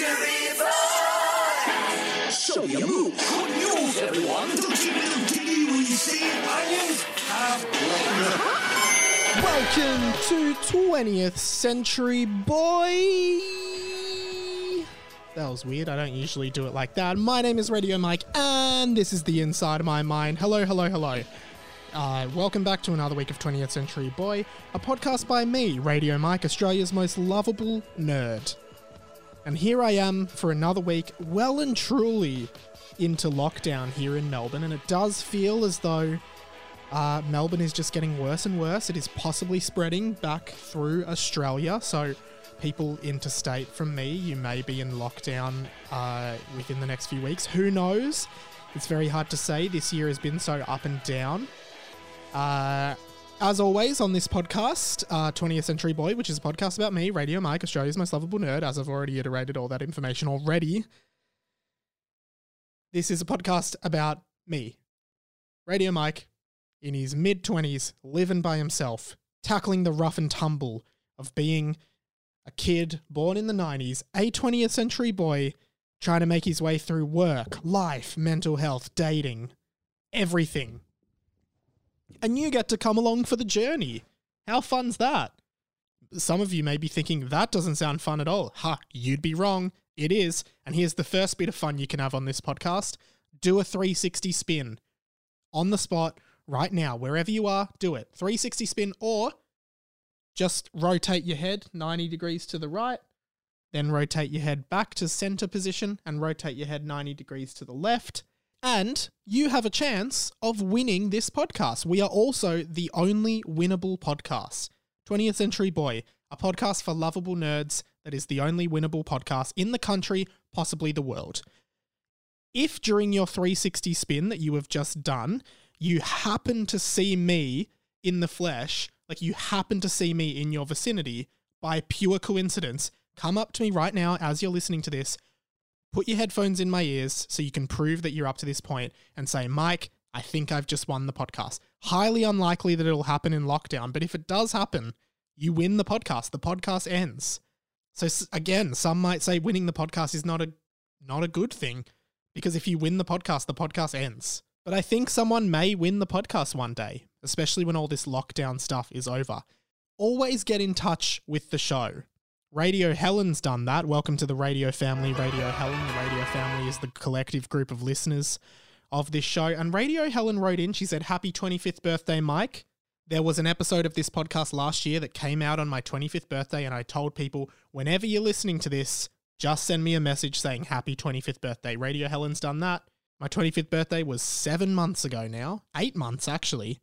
Century Boy! Show me a move. Good news, everyone! Don't you little diggy when you see onions have Welcome to 20th Century Boy. That was weird. I don't usually do it like that. My name is Radio Mike, and this is the Inside of My Mind. Hello, hello, hello. Uh, welcome back to another week of 20th Century Boy, a podcast by me, Radio Mike, Australia's most lovable nerd. And here I am for another week, well and truly into lockdown here in Melbourne, and it does feel as though uh, Melbourne is just getting worse and worse. It is possibly spreading back through Australia. So, people interstate from me, you may be in lockdown uh, within the next few weeks. Who knows? It's very hard to say. This year has been so up and down. Uh, as always, on this podcast, uh, 20th Century Boy, which is a podcast about me, Radio Mike, Australia's most lovable nerd, as I've already iterated all that information already. This is a podcast about me, Radio Mike, in his mid 20s, living by himself, tackling the rough and tumble of being a kid born in the 90s, a 20th century boy trying to make his way through work, life, mental health, dating, everything. And you get to come along for the journey. How fun's that? Some of you may be thinking that doesn't sound fun at all. Ha, you'd be wrong. It is. And here's the first bit of fun you can have on this podcast do a 360 spin on the spot right now, wherever you are, do it. 360 spin or just rotate your head 90 degrees to the right, then rotate your head back to center position and rotate your head 90 degrees to the left. And you have a chance of winning this podcast. We are also the only winnable podcast. 20th Century Boy, a podcast for lovable nerds that is the only winnable podcast in the country, possibly the world. If during your 360 spin that you have just done, you happen to see me in the flesh, like you happen to see me in your vicinity by pure coincidence, come up to me right now as you're listening to this, put your headphones in my ears so you can prove that you're up to this point and say, Mike, I think I've just won the podcast. Highly unlikely that it'll happen in lockdown, but if it does happen, you win the podcast. The podcast ends. So again, some might say winning the podcast is not a not a good thing because if you win the podcast, the podcast ends. But I think someone may win the podcast one day, especially when all this lockdown stuff is over. Always get in touch with the show. Radio Helen's done that. Welcome to the Radio Family, Radio Helen. The Radio Family is the collective group of listeners of this show. And Radio Helen wrote in, she said, Happy 25th birthday, Mike. There was an episode of this podcast last year that came out on my 25th birthday, and I told people, whenever you're listening to this, just send me a message saying happy 25th birthday. Radio Helen's done that. My 25th birthday was seven months ago now, eight months actually,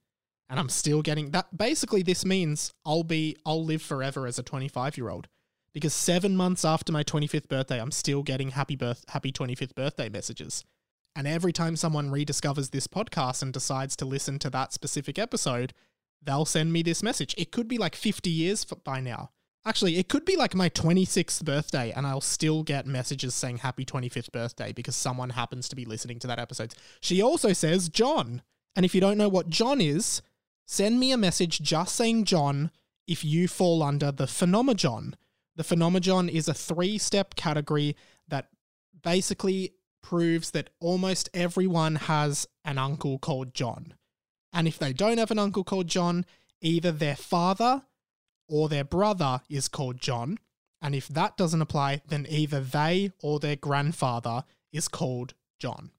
and I'm still getting that. Basically, this means I'll be, I'll live forever as a 25 year old because seven months after my 25th birthday, I'm still getting happy birth, happy 25th birthday messages. And every time someone rediscovers this podcast and decides to listen to that specific episode, they'll send me this message. It could be like 50 years by now. Actually, it could be like my 26th birthday, and I'll still get messages saying happy 25th birthday because someone happens to be listening to that episode. She also says John. And if you don't know what John is, send me a message just saying John if you fall under the phenomenon. The phenomenon is a three step category that basically proves that almost everyone has an uncle called John. And if they don't have an uncle called John, either their father or their brother is called John. And if that doesn't apply, then either they or their grandfather is called John.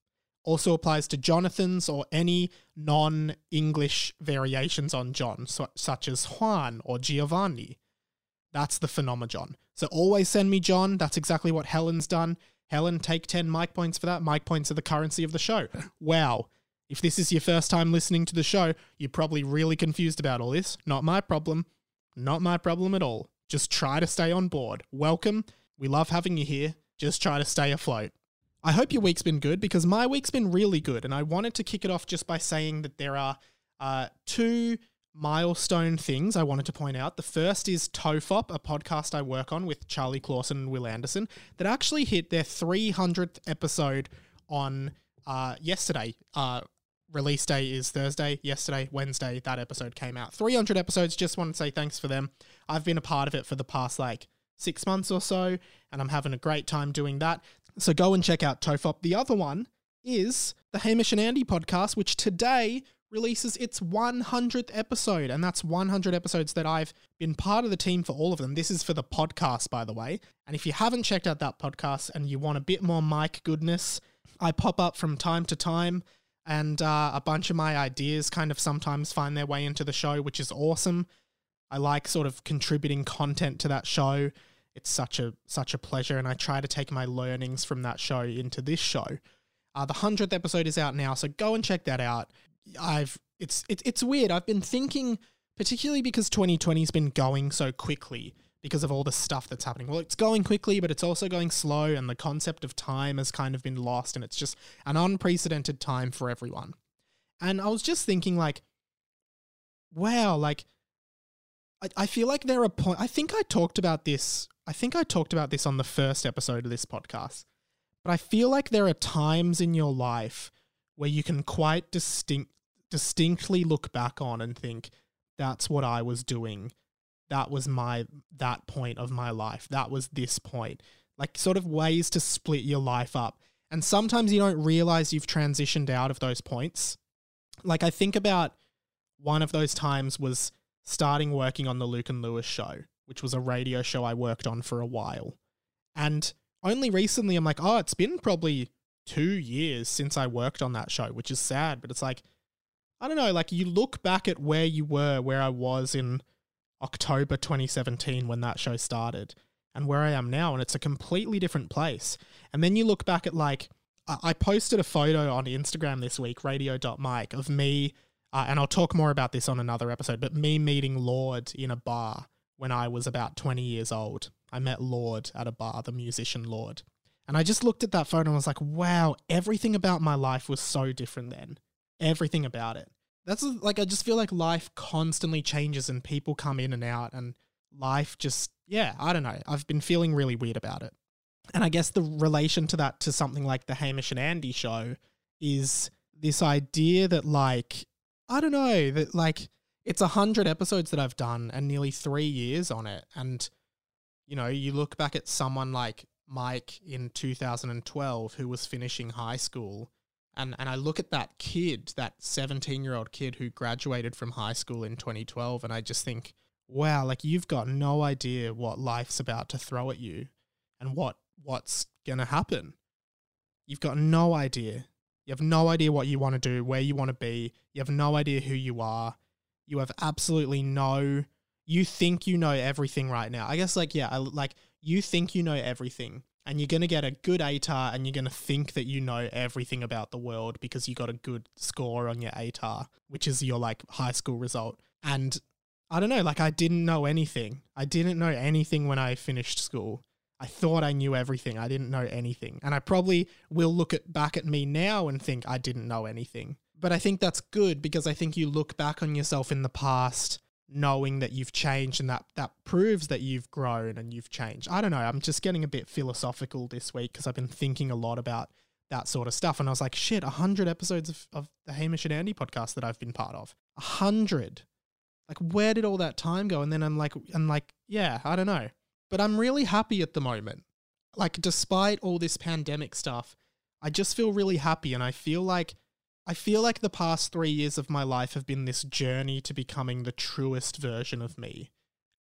Also applies to Jonathans or any non English variations on John, so, such as Juan or Giovanni. That's the phenomenon. So always send me John. That's exactly what Helen's done. Helen, take 10 mic points for that. Mic points are the currency of the show. Wow. If this is your first time listening to the show, you're probably really confused about all this. Not my problem. Not my problem at all. Just try to stay on board. Welcome. We love having you here. Just try to stay afloat. I hope your week's been good because my week's been really good. And I wanted to kick it off just by saying that there are uh, two milestone things I wanted to point out. The first is Tofop, a podcast I work on with Charlie Clausen and Wil Anderson, that actually hit their 300th episode on uh, yesterday. Uh, release day is Thursday. Yesterday, Wednesday, that episode came out. 300 episodes. Just want to say thanks for them. I've been a part of it for the past like six months or so, and I'm having a great time doing that. So go and check out Tofop. The other one is the Hamish and Andy podcast, which today releases its 100th episode. And that's 100 episodes that I've been part of the team for all of them. This is for the podcast, by the way. And if you haven't checked out that podcast and you want a bit more Mike goodness, I pop up from time to time. And uh, a bunch of my ideas kind of sometimes find their way into the show, which is awesome. I like sort of contributing content to that show. It's such a such a pleasure, and I try to take my learnings from that show into this show. Uh, the hundredth episode is out now, so go and check that out. I've it's it's it's weird. I've been thinking, particularly because 2020's been going so quickly because of all the stuff that's happening. Well, it's going quickly, but it's also going slow, and the concept of time has kind of been lost, and it's just an unprecedented time for everyone. And I was just thinking, like, wow, like, I, I feel like there are point. I think I talked about this. I think I talked about this on the first episode of this podcast, but I feel like there are times in your life where you can quite distinct distinctly look back on and think that's what I was doing. That was my that point of my life. That was this point. Like sort of ways to split your life up. And sometimes you don't realize you've transitioned out of those points. Like i think about one of those times was starting working on the luke and lewis show which was a radio show i worked on for a while. And only recently i'm like oh it's been probably two years since i worked on that show which is sad but it's like i don't know like you look back at where you were where i was in October 2017 when that show started and where I am now, and it's a completely different place. And then you look back at like, I posted a photo on Instagram this week, radio.mike, of me, uh, and I'll talk more about this on another episode, but me meeting Lorde in a bar when I was about 20 years old. I met Lorde at a bar, the musician Lorde. And I just looked at that photo and was like, wow, everything about my life was so different then. Everything about it that's like I just feel like life constantly changes and people come in and out and life just yeah, I don't know. I've been feeling really weird about it. And I guess the relation to that to something like the Hamish and Andy show is this idea that like I don't know, that like it's a hundred episodes that I've done and nearly three years on it. And you know, you look back at someone like Mike in 2012 who was finishing high school and and I look at that kid, that 17 year old kid who graduated from high school in 2012, and I just think, wow, like you've got no idea what life's about to throw at you, and what what's gonna happen. You've got no idea. You have no idea what you want to do, where you want to be. You have no idea who you are. You have absolutely no. You think you know everything right now. I guess like yeah, I, like you think you know everything and you're going to get a good ATAR and you're going to think that you know everything about the world because you got a good score on your ATAR, which is your like high school result. And I don't know, like I didn't know anything. I didn't know anything when I finished school. I thought I knew everything. I didn't know anything. And I probably will look at back at me now and think I didn't know anything. But I think that's good because I think you look back on yourself in the past knowing that you've changed and that that proves that you've grown and you've changed. I don't know. I'm just getting a bit philosophical this week because I've been thinking a lot about that sort of stuff. And I was like, shit, 100 episodes of, of the Hamish and Andy podcast that I've been part of. 100. Like, where did all that time go? And then I'm like, I'm like, yeah, I don't know. But I'm really happy at the moment. Like, despite all this pandemic stuff, I just feel really happy. And I feel like I feel like the past three years of my life have been this journey to becoming the truest version of me.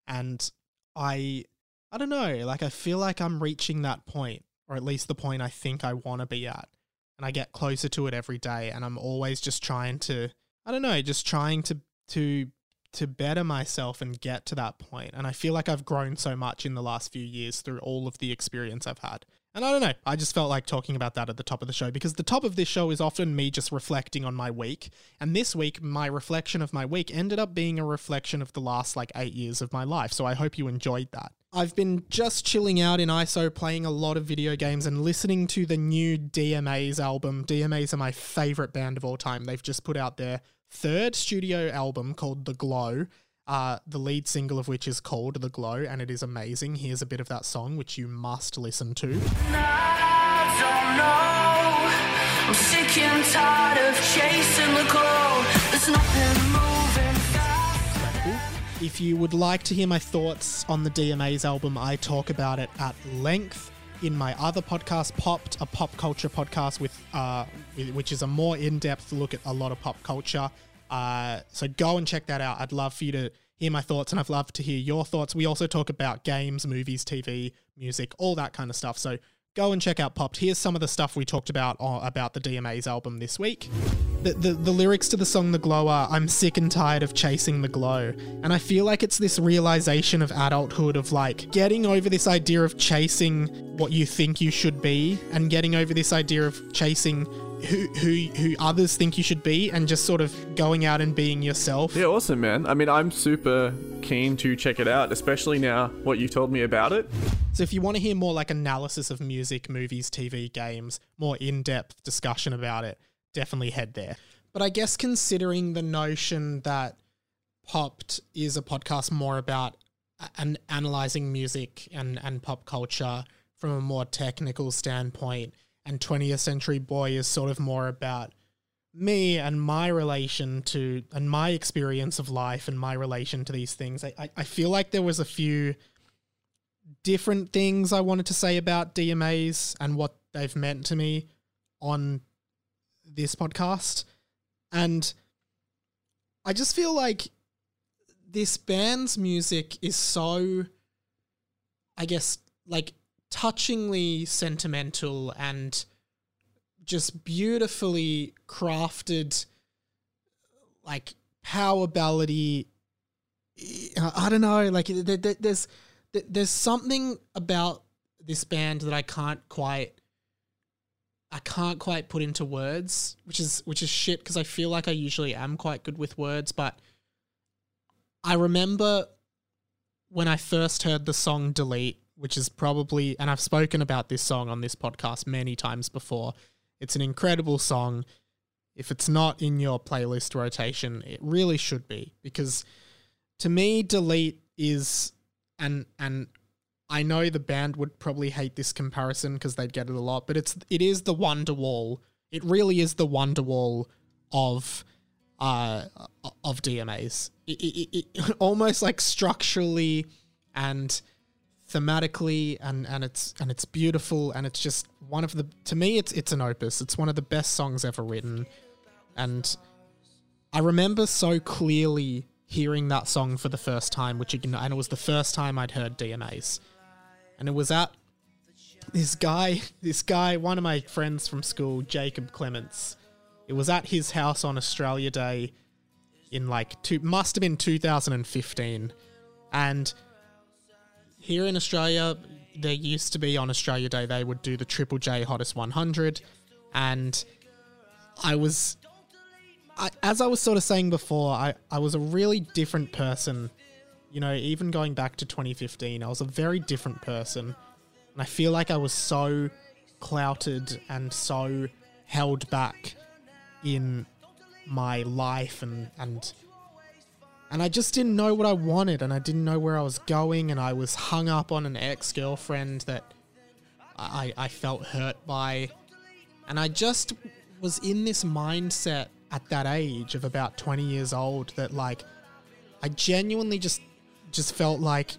And I, I don't know, like I feel like I'm reaching that point, or at least the point I think I want to be at. And I get closer to it every day. And I'm always just trying to, I don't know, just trying to, to, to better myself and get to that point. And I feel like I've grown so much in the last few years through all of the experience I've had. And I don't know, I just felt like talking about that at the top of the show because the top of this show is often me just reflecting on my week. And this week, my reflection of my week ended up being a reflection of the last like eight years of my life. So I hope you enjoyed that. I've been just chilling out in ISO, playing a lot of video games and listening to the new DMA's album. DMA's are my favorite band of all time. They've just put out their third studio album called The Glow uh, the lead single of which is called The Glow, and it is amazing. Here's a bit of that song, which you must listen to. I'm sick and tired of chasing the glow. There's nothing moving. If you would like to hear my thoughts on the DMA's album, I talk about it at length in my other podcast, Popped, a pop culture podcast with, uh, which is a more in-depth look at a lot of pop culture. Uh, so go and check that out. I'd love for you to hear my thoughts, and I'd love to hear your thoughts. We also talk about games, movies, TV, music, all that kind of stuff. So go and check out Popped. Here's some of the stuff we talked about uh, about the DMA's album this week. The, the, the lyrics to the song The Glow are I'm sick and tired of chasing the glow. And I feel like it's this realization of adulthood of like getting over this idea of chasing what you think you should be and getting over this idea of chasing who who who others think you should be and just sort of going out and being yourself. Yeah, awesome, man. I mean, I'm super keen to check it out, especially now what you told me about it. So if you want to hear more like analysis of music, movies, TV, games, more in-depth discussion about it, definitely head there. But I guess considering the notion that Popped is a podcast more about an analyzing music and, and pop culture from a more technical standpoint, and 20th Century Boy is sort of more about me and my relation to and my experience of life and my relation to these things. I, I, I feel like there was a few different things I wanted to say about DMAs and what they've meant to me on this podcast. And I just feel like this band's music is so, I guess, like touchingly sentimental and just beautifully crafted, like power ballady. I don't know, like there, there, there's there's something about this band that I can't quite I can't quite put into words, which is which is shit because I feel like I usually am quite good with words, but I remember when I first heard the song Delete, which is probably and I've spoken about this song on this podcast many times before. It's an incredible song. If it's not in your playlist rotation, it really should be because to me Delete is and and I know the band would probably hate this comparison because they'd get it a lot, but it's it is the Wonderwall. It really is the Wonderwall of uh of DMAs. It, it, it, almost like structurally and thematically and and it's and it's beautiful and it's just one of the to me it's it's an opus. It's one of the best songs ever written. And I remember so clearly hearing that song for the first time, which and it was the first time I'd heard DMAs and it was at this guy, this guy, one of my friends from school, Jacob Clements. It was at his house on Australia Day in like two, must have been 2015, and here in Australia, there used to be on Australia Day they would do the Triple J Hottest 100, and I was. I, as I was sort of saying before, I, I was a really different person you know, even going back to 2015, I was a very different person. And I feel like I was so clouted and so held back in my life and and and I just didn't know what I wanted and I didn't know where I was going and I was hung up on an ex-girlfriend that I I felt hurt by. And I just was in this mindset at that age of about 20 years old that like I genuinely just just felt like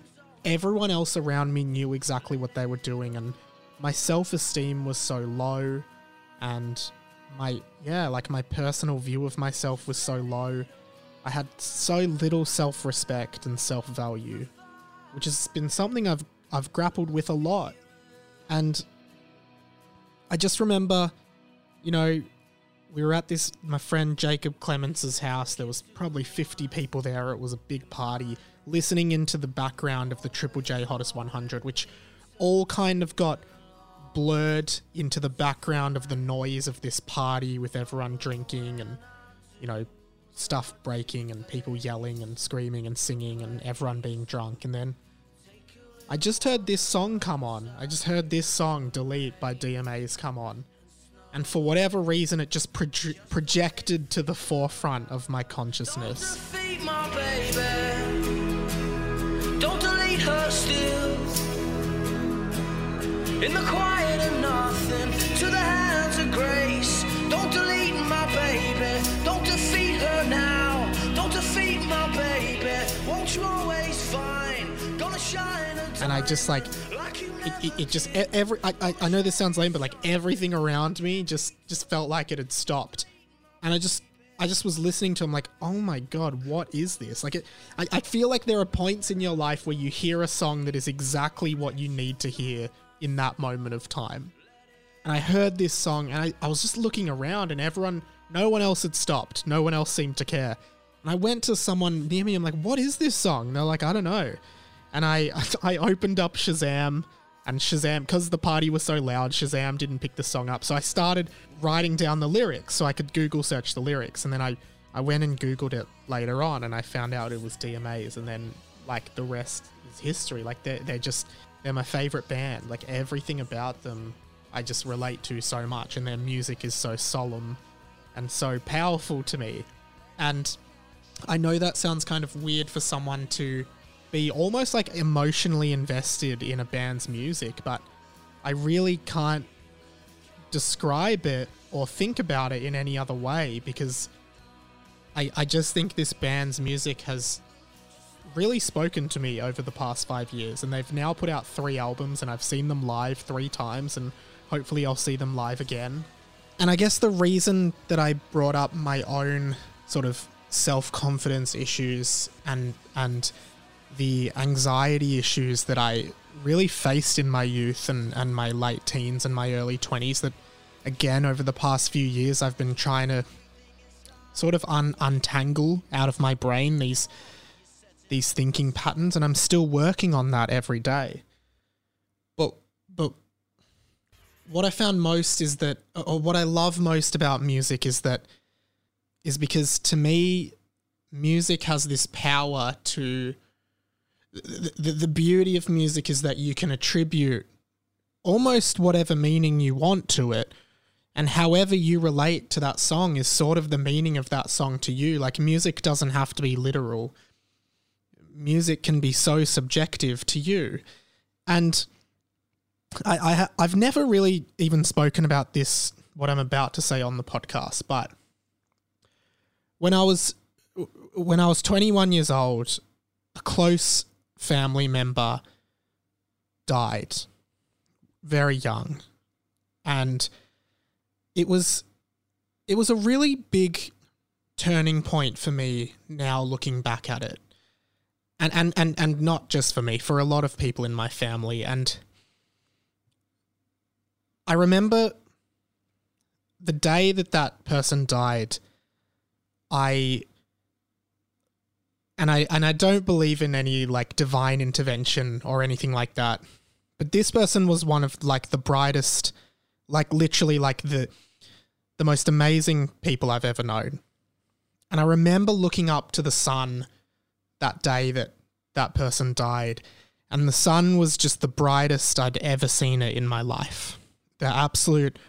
everyone else around me knew exactly what they were doing and my self-esteem was so low and my yeah like my personal view of myself was so low i had so little self-respect and self-value which has been something i've i've grappled with a lot. And i just remember you know we were at this my friend jacob clements's house. There was probably 50 people there. It was a big party listening into the background of the Triple J Hottest 100, which all kind of got blurred into the background of the noise of this party with everyone drinking and, you know, stuff breaking and people yelling and screaming and singing and everyone being drunk. And then I just heard this song come on. I just heard this song, Delete by DMAs, come on. And for whatever reason, it just projected to the forefront of my consciousness in the quiet of nothing to the hands of grace don't delete my baby now. Don't defeat my baby. Won't you and I just like it, it, it just every I, I, I know this sounds lame but like everything around me just just felt like it had stopped. And I just I just was listening to him like oh my god what is this? Like it I, I feel like there are points in your life where you hear a song that is exactly what you need to hear in that moment of time. And I heard this song and I, I was just looking around and everyone no one else had stopped. No one else seemed to care. And I went to someone near me. I'm like what is this song? And they're like I don't know. And I I opened up Shazam and Shazam because the party was so loud Shazam didn't pick the song up. So I started writing down the lyrics so I could Google search the lyrics. And then I I went and googled it later on and I found out it was DMA's and then like the rest is history. Like they're, they're just they're my favorite band. Like everything about them I just relate to so much. And their music is so solemn and so powerful to me and I know that sounds kind of weird for someone to be almost like emotionally invested in a band's music, but I really can't describe it or think about it in any other way because I, I just think this band's music has really spoken to me over the past five years. And they've now put out three albums, and I've seen them live three times, and hopefully I'll see them live again. And I guess the reason that I brought up my own sort of self confidence issues and and the anxiety issues that I really faced in my youth and, and my late teens and my early 20s that again over the past few years I've been trying to sort of un- untangle out of my brain these these thinking patterns and I'm still working on that every day. But but what I found most is that or what I love most about music is that is because to me music has this power to the, the, the beauty of music is that you can attribute almost whatever meaning you want to it and however you relate to that song is sort of the meaning of that song to you. Like music doesn't have to be literal. Music can be so subjective to you. And I, I ha- I've never really even spoken about this what I'm about to say on the podcast but when I was when I was 21 years old a close family member died very young. And it was it was a really big turning point for me now looking back at it. And and and, and not just for me for a lot of people in my family. And i remember the day that that person died i and I and I don't believe in any like divine intervention or anything like that. But this person was one of like the brightest, like literally like the the most amazing people I've ever known. And I remember looking up to the sun that day that that person died, and the sun was just the brightest I'd ever seen it in my life. The absolute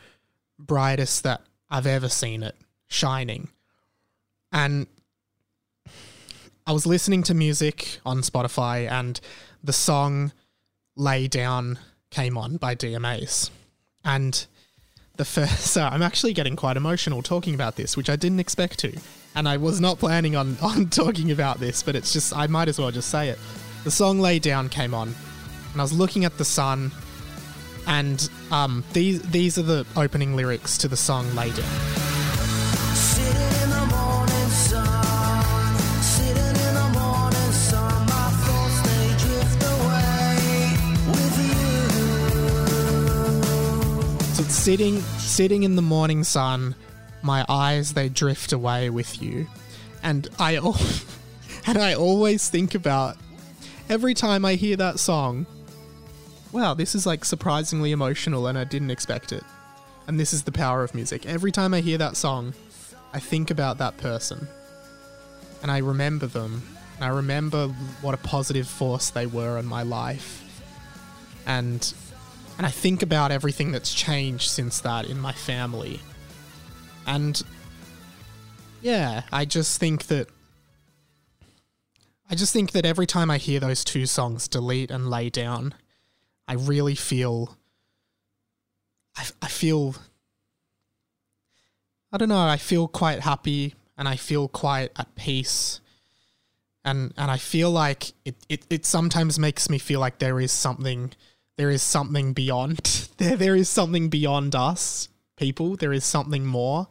brightest that I've ever seen it shining. And I was listening to music on Spotify and the song Lay Down came on by DMAs. And the first, so I'm actually getting quite emotional talking about this, which I didn't expect to. And I was not planning on, on talking about this, but it's just, I might as well just say it. The song Lay Down came on, and I was looking at the sun, and um, these, these are the opening lyrics to the song. So sitting sitting in the morning sun, my eyes they drift away with you. And I al- and I always think about every time I hear that song, wow, this is like surprisingly emotional and I didn't expect it. And this is the power of music. Every time I hear that song, I think about that person. And I remember them. And I remember what a positive force they were in my life. And and I think about everything that's changed since that in my family. And yeah, I just think that I just think that every time I hear those two songs, Delete and Lay Down, I really feel I, I feel I don't know, I feel quite happy and I feel quite at peace. And and I feel like it, it it sometimes makes me feel like there is something there is something beyond there there is something beyond us people. There is something more.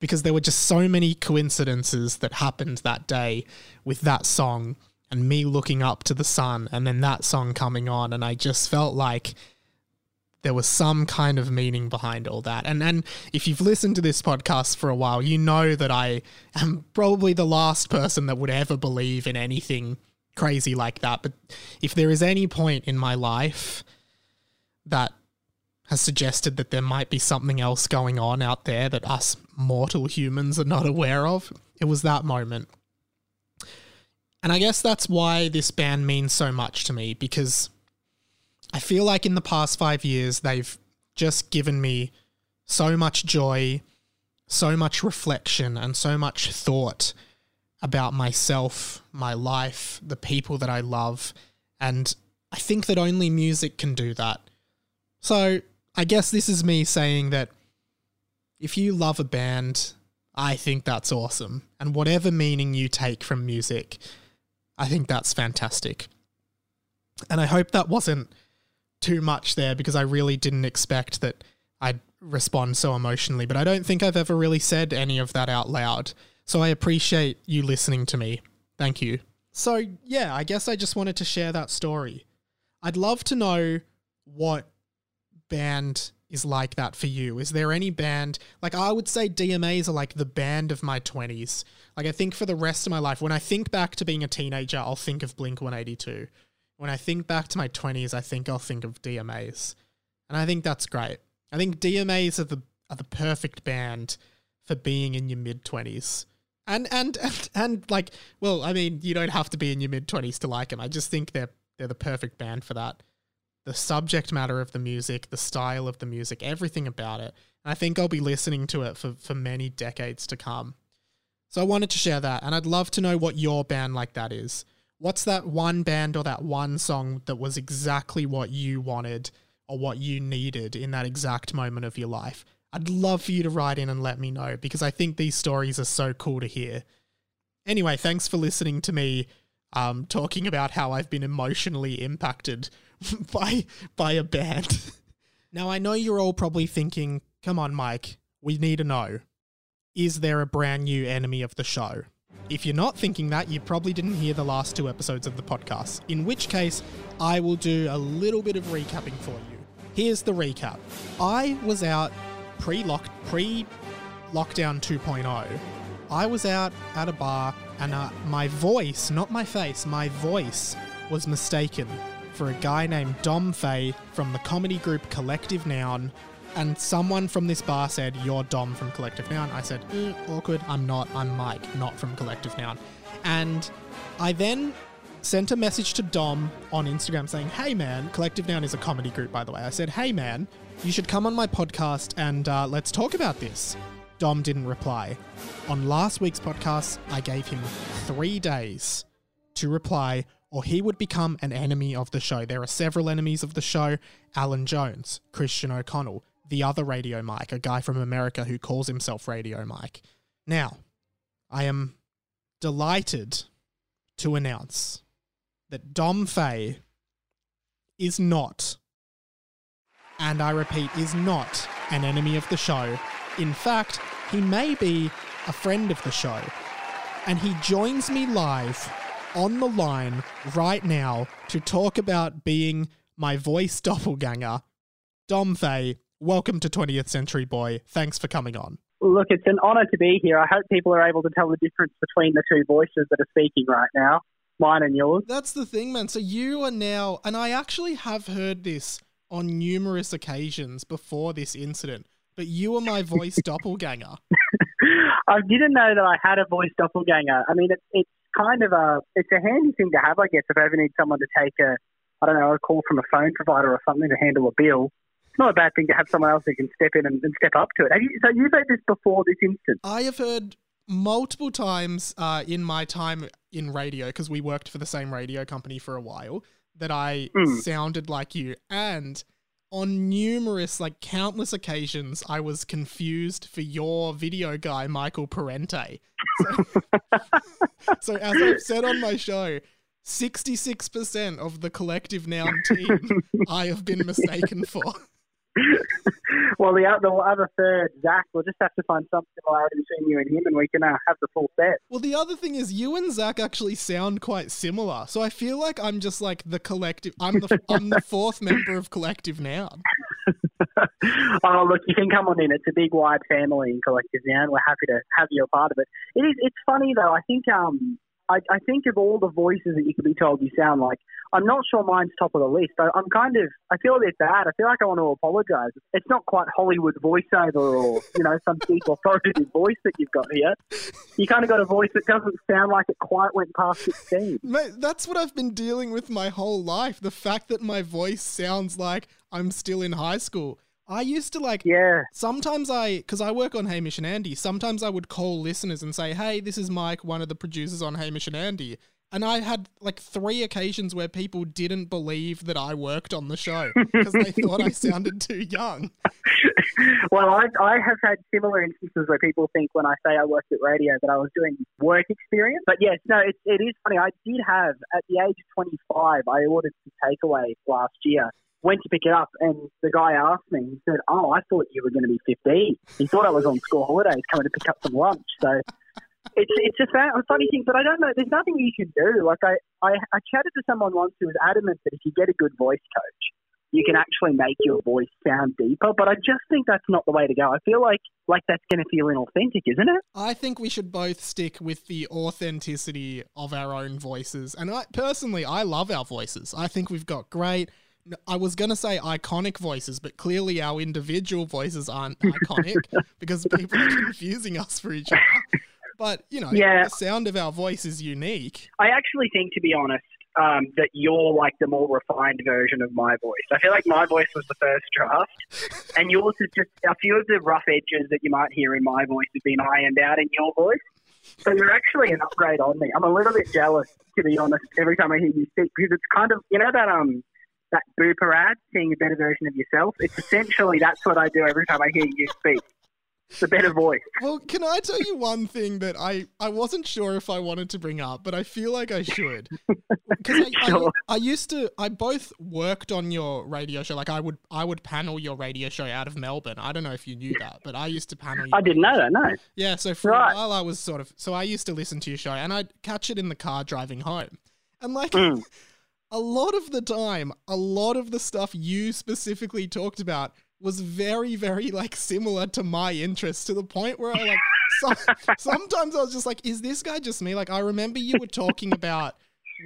Because there were just so many coincidences that happened that day with that song and me looking up to the sun and then that song coming on and I just felt like there was some kind of meaning behind all that. And and if you've listened to this podcast for a while, you know that I am probably the last person that would ever believe in anything crazy like that. But if there is any point in my life that has suggested that there might be something else going on out there that us mortal humans are not aware of, it was that moment. And I guess that's why this band means so much to me because I feel like in the past five years, they've just given me so much joy, so much reflection, and so much thought about myself, my life, the people that I love. And I think that only music can do that. So I guess this is me saying that if you love a band, I think that's awesome. And whatever meaning you take from music, I think that's fantastic. And I hope that wasn't too much there because I really didn't expect that I'd respond so emotionally, but I don't think I've ever really said any of that out loud. So I appreciate you listening to me. Thank you. So, yeah, I guess I just wanted to share that story. I'd love to know what band is like that for you. Is there any band, like I would say DMAs are like the band of my 20s. Like I think for the rest of my life, when I think back to being a teenager, I'll think of Blink 182 when I think back to my 20s, I think I'll think of DMAs. And I think that's great. I think DMAs are the are the perfect band for being in your mid 20s. And, and and and like, well, I mean, you don't have to be in your mid 20s to like them. I just think they're they're the perfect band for that. The subject matter of the music, the style of the music, everything about it. And I think I'll be listening to it for for many decades to come. So I wanted to share that and I'd love to know what your band like that is. What's that one band or that one song that was exactly what you wanted or what you needed in that exact moment of your life? I'd love for you to write in and let me know because I think these stories are so cool to hear. Anyway, thanks for listening to me um, talking about how I've been emotionally impacted by by a band. now I know you're all probably thinking, "Come on, Mike, we need to know: is there a brand new enemy of the show?" If you're not thinking that, you probably didn't hear the last two episodes of the podcast, in which case, I will do a little bit of recapping for you. Here's the recap I was out pre-lock pre lockdown 2.0. I was out at a bar, and uh, my voice, not my face, my voice was mistaken for a guy named Dom Fay from the comedy group Collective Noun and someone from this bar said, You're Dom from Collective Noun. I said, "Mm, Awkward. I'm not. I'm Mike, not from Collective Noun. And I then sent a message to Dom on Instagram saying, Hey man, Collective Noun is a comedy group, by the way. I said, Hey man, you should come on my podcast and uh, let's talk about this. Dom didn't reply. On last week's podcast, I gave him three days to reply, or he would become an enemy of the show. There are several enemies of the show Alan Jones, Christian O'Connell, the other Radio Mike, a guy from America who calls himself Radio Mike. Now, I am delighted to announce that Dom Fay is not, and I repeat, is not an enemy of the show. In fact, he may be a friend of the show. And he joins me live on the line right now to talk about being my voice doppelganger. Dom Fay, welcome to 20th Century Boy. Thanks for coming on. Look, it's an honour to be here. I hope people are able to tell the difference between the two voices that are speaking right now, mine and yours. That's the thing, man. So you are now, and I actually have heard this on numerous occasions before this incident, but you are my voice doppelganger. I didn't know that I had a voice doppelganger. I mean, it's it's kind of a it's a handy thing to have, I guess, if I ever need someone to take a I don't know a call from a phone provider or something to handle a bill. It's not a bad thing to have someone else who can step in and, and step up to it. Have you, so you've heard this before this instance? I have heard multiple times uh, in my time in radio, because we worked for the same radio company for a while, that I Mm. sounded like you. And on numerous, like countless occasions, I was confused for your video guy, Michael Parente. So, so as I've said on my show, 66% of the collective noun team I have been mistaken for. well, the, o- the other third, Zach, we'll just have to find some similarity between you and him, and we can uh, have the full set. Well, the other thing is, you and Zach actually sound quite similar. So I feel like I'm just like the collective. I'm the I'm the fourth member of collective Noun. oh, look, you can come on in. It's a big, wide family in Collective Noun, and we're happy to have you a part of it. It is. It's funny though. I think um, I, I think of all the voices that you could be told you sound like. I'm not sure mine's top of the list. I, I'm kind of. I feel a bit bad. I feel like I want to apologise. It's not quite Hollywood voiceover or you know some deep authoritative voice that you've got here. You kind of got a voice that doesn't sound like it quite went past 16. Mate, that's what I've been dealing with my whole life. The fact that my voice sounds like I'm still in high school. I used to like Yeah. Sometimes I, because I work on Hamish and Andy, sometimes I would call listeners and say, hey, this is Mike, one of the producers on Hamish and Andy. And I had like three occasions where people didn't believe that I worked on the show because they thought I sounded too young. Well, I, I have had similar instances where people think when I say I worked at radio that I was doing work experience. But yes, no, it, it is funny. I did have, at the age of 25, I ordered some takeaways last year. Went to pick it up, and the guy asked me, he said, Oh, I thought you were going to be 15. He thought I was on school holidays coming to pick up some lunch. So it's it's a, funny thing, but I don't know. There's nothing you can do. Like I, I, I chatted to someone once who was adamant that if you get a good voice coach, you can actually make your voice sound deeper. But I just think that's not the way to go. I feel like like that's going to feel inauthentic, isn't it? I think we should both stick with the authenticity of our own voices. And I personally, I love our voices. I think we've got great. I was going to say iconic voices, but clearly our individual voices aren't iconic because people are confusing us for each other. But, you know, Yeah. the sound of our voice is unique. I actually think, to be honest, um, that you're like the more refined version of my voice. I feel like my voice was the first draft, and yours is just a few of the rough edges that you might hear in my voice have been ironed out in your voice. So you're actually an upgrade on me. I'm a little bit jealous, to be honest, every time I hear you speak because it's kind of you know that um that Bupa ad, seeing a better version of yourself. It's essentially that's what I do every time I hear you speak. It's a better voice. Well, can I tell you one thing that I, I wasn't sure if I wanted to bring up, but I feel like I should. Because I, Sure. I, I used to, I both worked on your radio show. Like I would, I would panel your radio show out of Melbourne. I don't know if you knew that, but I used to panel. Your I didn't know that. No. Yeah, so for Right. a while I was sort of, so I used to listen to your show, and I'd catch it in the car driving home, and like. Mm. A lot of the time, a lot of the stuff you specifically talked about was very, very like similar to my interests to the point where I like some, sometimes I was just like, is this guy just me? Like I remember you were talking about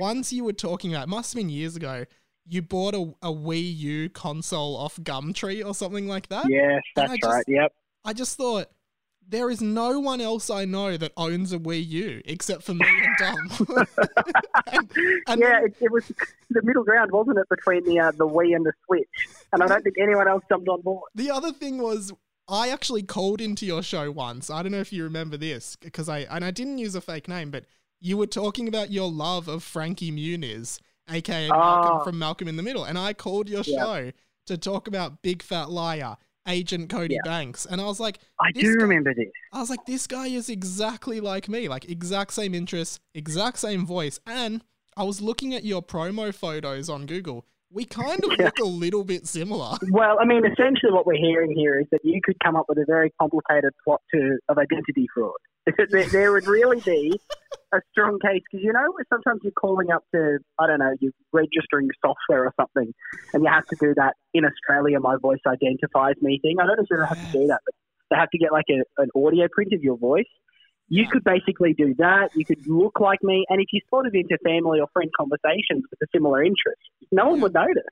once you were talking about it must have been years ago. You bought a, a Wii U console off Gumtree or something like that. Yes, that's just- right. Yep. I just thought there is no one else I know that owns a Wii U except for me and Dom. and, and yeah, it, it was the middle ground, wasn't it, between the uh, the Wii and the Switch? And I don't think anyone else jumped on board. the other thing was I actually called into your show once. I don't know if you remember this because I and I didn't use a fake name, but you were talking about your love of Frankie Muniz, aka Malcolm Oh. from Malcolm in the Middle, and I called your Yeah. show to talk about Big Fat Liar, Agent Cody Yeah. Banks, and I was like, I do guy- remember this. I was like, this guy is exactly like me, like exact same interests, exact same voice. And I was looking at your promo photos on Google. We kind of Yeah. look a little bit similar. Well, I mean, essentially what we're hearing here is that you could come up with a very complicated plot to of identity fraud. There, there would really be a strong case because you know sometimes you're calling up to I don't know you're registering software or something, and you have to do that in Australia. My voice identifies me thing. I don't necessarily have to do that, but they have to get like a, an audio print of your voice. You could basically do that. You could look like me, and if you sort of into family or friend conversations with a similar interest, no one would notice.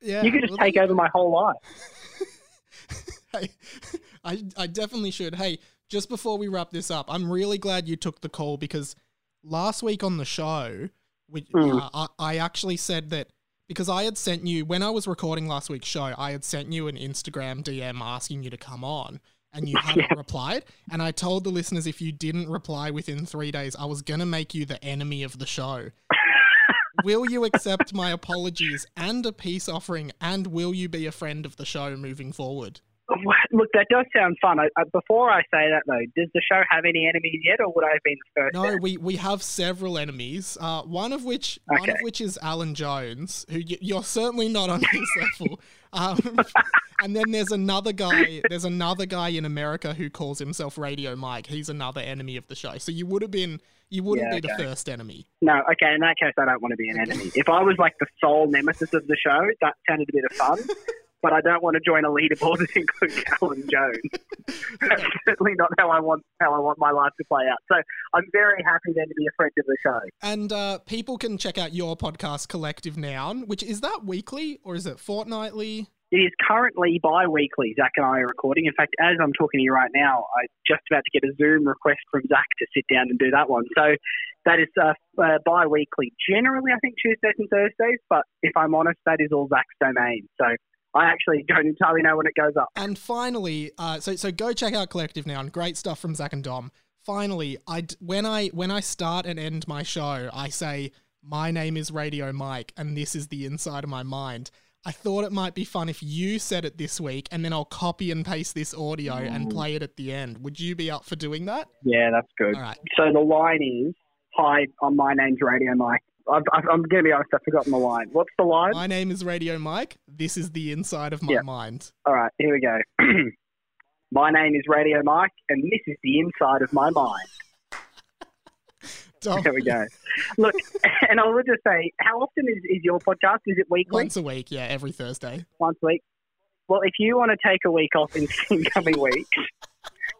Yeah, You could just well, take over my whole life. Hey, I, I definitely should. Hey, just before we wrap this up, I'm really glad you took the call because last week on the show, we, Mm. uh, I, I actually said that because I had sent you, when I was recording last week's show, I had sent you an Instagram DM asking you to come on and you hadn't replied. And I told the listeners if you didn't reply within three days, I was going to make you the enemy of the show. will you accept my apologies and a peace offering? And will you be a friend of the show moving forward? Look, that does sound fun. I, I, before I say that, though, does the show have any enemies yet, or would I have been the first? No, there? we, we have several enemies. Uh, one of which one of which is Alan Jones, who y- you're certainly not on his level. Um, and then there's another guy. There's another guy in America who calls himself Radio Mike. He's another enemy of the show. So you would have been you wouldn't Yeah, be the first enemy. No, okay, in that case, I don't want to be an enemy. If I was like the sole nemesis of the show, that sounded a bit of fun. but I don't want to join a leaderboard that includes Alan Jones. That's certainly not how I want how I want my life to play out. So I'm very happy then to be a friend of the show. And uh, people can check out your podcast, Collective Noun, which is that weekly or is it fortnightly? It is currently bi-weekly. Zach and I are recording. In fact, as I'm talking to you right now, I'm just about to get a Zoom request from Zach to sit down and do that one. So that is uh, uh, bi-weekly. Generally, I think Tuesdays and Thursdays, but if I'm honest, that is all Zach's domain. So I actually don't entirely know when it goes up. And finally, uh, so so go check out Collective Noun. Great stuff from Zach and Dom. Finally, I when I when I start and end my show, I say my name is Radio Mike, and this is the inside of my mind. I thought it might be fun if you said it this week, and then I'll copy and paste this audio and play it at the end. Would you be up for doing that? Yeah, that's good. All right. So the line is, "Hi, on my name's Radio Mike." I've, I'm going to be honest, I've forgotten the line. What's the line? My name is Radio Mike. This is the inside of my Yeah. mind. All right, here we go. my name is Radio Mike, and this is the inside of my mind. Dom, There we go. Look, and I would just say, how often is, is your podcast? Is it weekly? once a week, yeah, every Thursday. Once a week? Well, if you want to take a week off in, in coming weeks,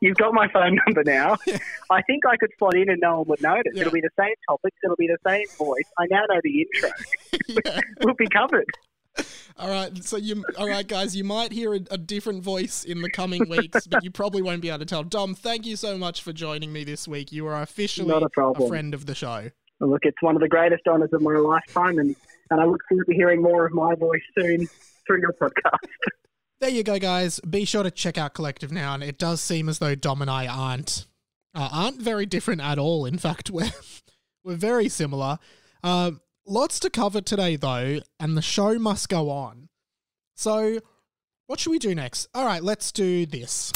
you've got my phone number now. I think I could slot in and no one would notice. Yeah. It'll be the same topics. It'll be the same voice. I now know the intro. yeah. We'll be covered. All right, so you, all right, guys, you might hear a, a different voice in the coming weeks, but you probably won't be able to tell. Dom, thank you so much for joining me this week. You are officially Not a problem. friend of the show. Look, it's one of the greatest honours of my lifetime, and, and I look forward to hearing more of my voice soon through your podcast. There you go, guys. Be sure to check out Collective Noun. It does seem as though Dom and I aren't uh, aren't very different at all. In fact, we're we're very similar. Uh, lots to cover today, though, and the show must go on. So, what should we do next? All right, let's do this.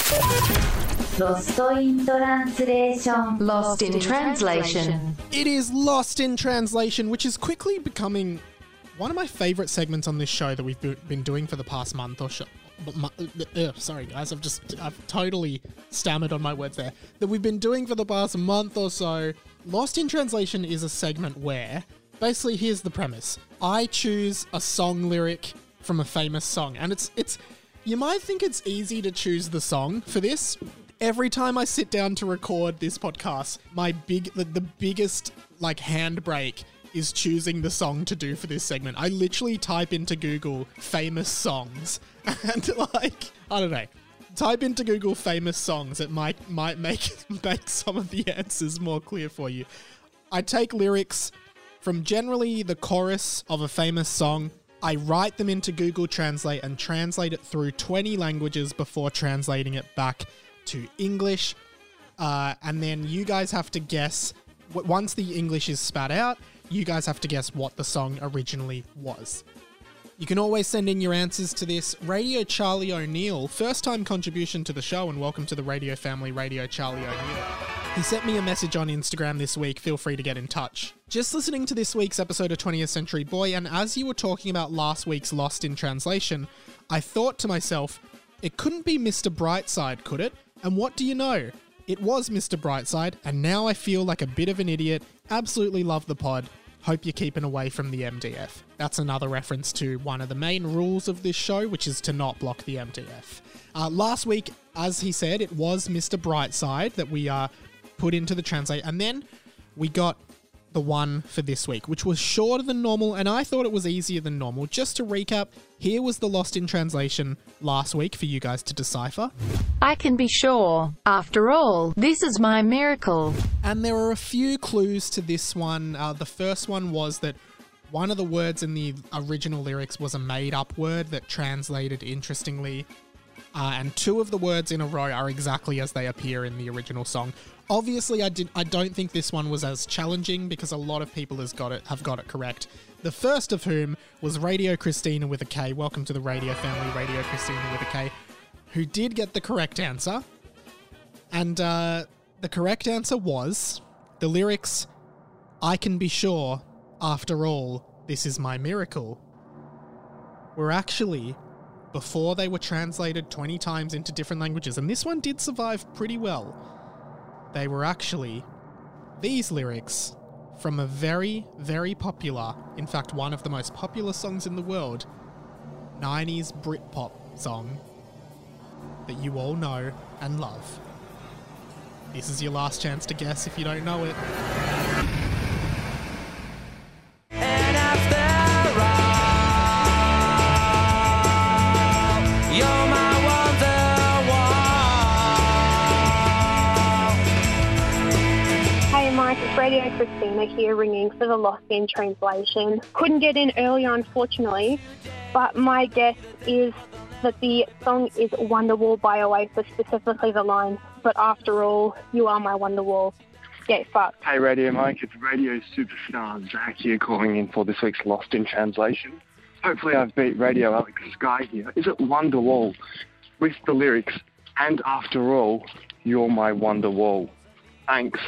Lost in translation. Lost in translation. It is Lost in Translation, which is quickly becoming one of my favorite segments on this show that we've been doing for the past month or so. Mu- uh, uh, sorry, guys, I've just I've totally stammered on my words there. That we've been doing for the past month or so. Lost in Translation is a segment where basically here's the premise: I choose a song lyric from a famous song, and it's it's. You might think it's easy to choose the song for this, every time I sit down to record this podcast, my big the, the biggest like handbrake is choosing the song to do for this segment. I literally type into Google famous songs and like I don't know. Type into Google famous songs. It might might make make some of the answers more clear for you. I take lyrics from generally the chorus of a famous song. I write them into Google Translate and translate it through 20 languages before translating it back to English. Uh, and then you guys have to guess, once the English is spat out, you guys have to guess what the song originally was. You can always send in your answers to this. Radio Charlie O'Neill, first time contribution to the show, and welcome to the radio family, Radio Charlie O'Neill. He sent me a message on Instagram this week. Feel free to get in touch. Just listening to this week's episode of 20th Century Boy, and as you were talking about last week's Lost in Translation, I thought to myself, it couldn't be Mr. Brightside, could it? And what do you know? It was Mr. Brightside, and now I feel like a bit of an idiot. Absolutely love the pod. Hope you're keeping away from the MDF. That's another reference to one of the main rules of this show, which is to not block the MDF. Uh, last week, as he said, it was Mr. Brightside that we uh, put into the translate, and then we got the one for this week, which was shorter than normal, and I thought it was easier than normal. Just to recap, here was the Lost in Translation last week for you guys to decipher. I can be sure. After all, this is my miracle. And there are a few clues to this one. Uh, the first one was that one of the words in the original lyrics was a made up word that translated interestingly uh, and two of the words in a row are exactly as they appear in the original song. Obviously, I did. I don't think this one was as challenging because a lot of people has got it have got it correct. The first of whom was Radio Christina with a K. Welcome to the radio family, Radio Christina with a K, who did get the correct answer. And uh, the correct answer was the lyrics I can be sure, after all, this is my miracle. Were actually before they were translated 20 times into different languages, and this one did survive pretty well. They were actually these lyrics from a very, very popular, in fact, one of the most popular songs in the world, 90s Britpop song that you all know and love. This is your last chance to guess if you don't know it. Here ringing for the Lost in Translation. Couldn't get in earlier unfortunately, but my guess is that the song is Wonderwall by Oasis, specifically the line, but after all, you are my Wonderwall. Get fucked. Hey Radio Mike, it's Radio Superstar Zach here calling in for this week's Lost in Translation. Hopefully I've beat Radio Alex Sky here. Is it Wonderwall? With the lyrics, and after all, you're my Wonderwall. Thanks.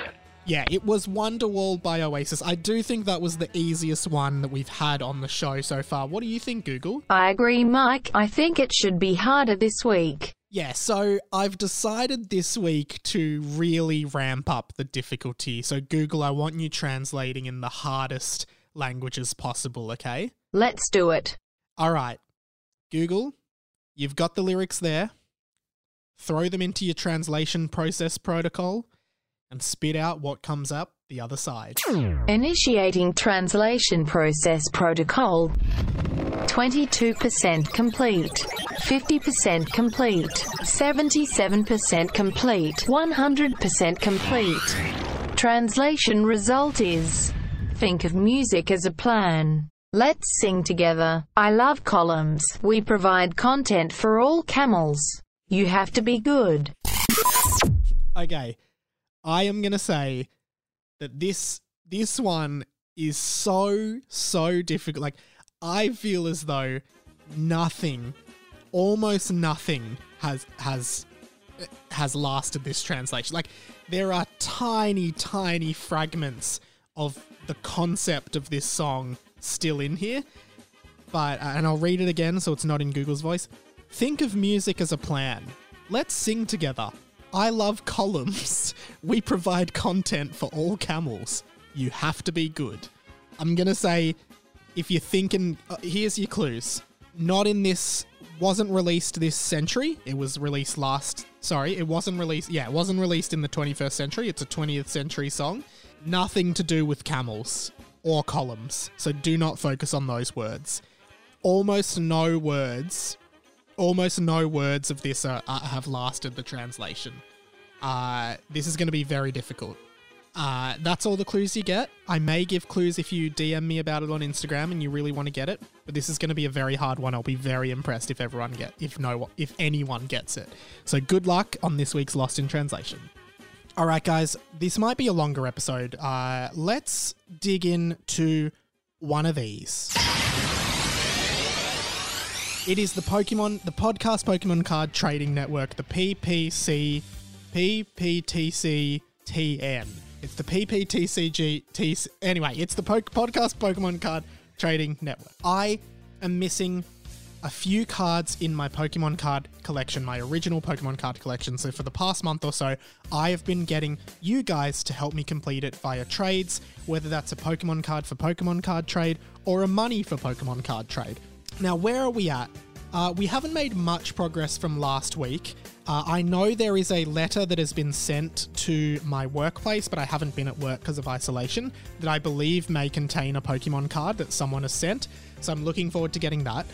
Yeah, it was Wonderwall by Oasis. I do think that was the easiest one that we've had on the show so far. What do you think, Google? I agree, Mike. I think it should be harder this week. Yeah, so I've decided this week to really ramp up the difficulty. So, Google, I want you translating in the hardest languages possible, okay? Let's do it. All right. Google, you've got the lyrics there. Throw them into your translation process protocol and spit out what comes up the other side. Initiating translation process protocol. 22% complete. 50% complete. 77% complete. 100% complete. Translation result is Think of music as a plan. Let's sing together. I love columns. We provide content for all camels. You have to be good. Okay. I am going to say that this this one is so so difficult. Like I feel as though nothing almost nothing has has has lasted this translation. Like there are tiny tiny fragments of the concept of this song still in here. But and I'll read it again so it's not in Google's voice. Think of music as a plan. Let's sing together. I love columns. We provide content for all camels. You have to be good. I'm going to say if you're thinking uh, here's your clues. Not in this wasn't released this century. It was released last sorry, it wasn't released yeah, it wasn't released in the 21st century. It's a 20th century song. Nothing to do with camels or columns. So do not focus on those words. Almost no words almost no words of this are, have lasted the translation. Uh, this is going to be very difficult. Uh, that's all the clues you get. I may give clues if you DM me about it on Instagram and you really want to get it, but this is going to be a very hard one. I'll be very impressed if everyone get if no if anyone gets it. So good luck on this week's Lost in Translation. All right, guys, this might be a longer episode. Uh, let's dig into one of these. It is the Pokemon, the podcast Pokemon Card Trading Network, the PPC. It's the PPTCG. T, anyway, it's the po- podcast Pokemon Card Trading Network. I am missing a few cards in my Pokemon card collection, my original Pokemon card collection. So for the past month or so, I have been getting you guys to help me complete it via trades, whether that's a Pokemon card for Pokemon card trade or a money for Pokemon card trade. Now, where are we at? Uh, we haven't made much progress from last week. Uh, I know there is a letter that has been sent to my workplace, but I haven't been at work because of isolation, that I believe may contain a Pokemon card that someone has sent. So I'm looking forward to getting that.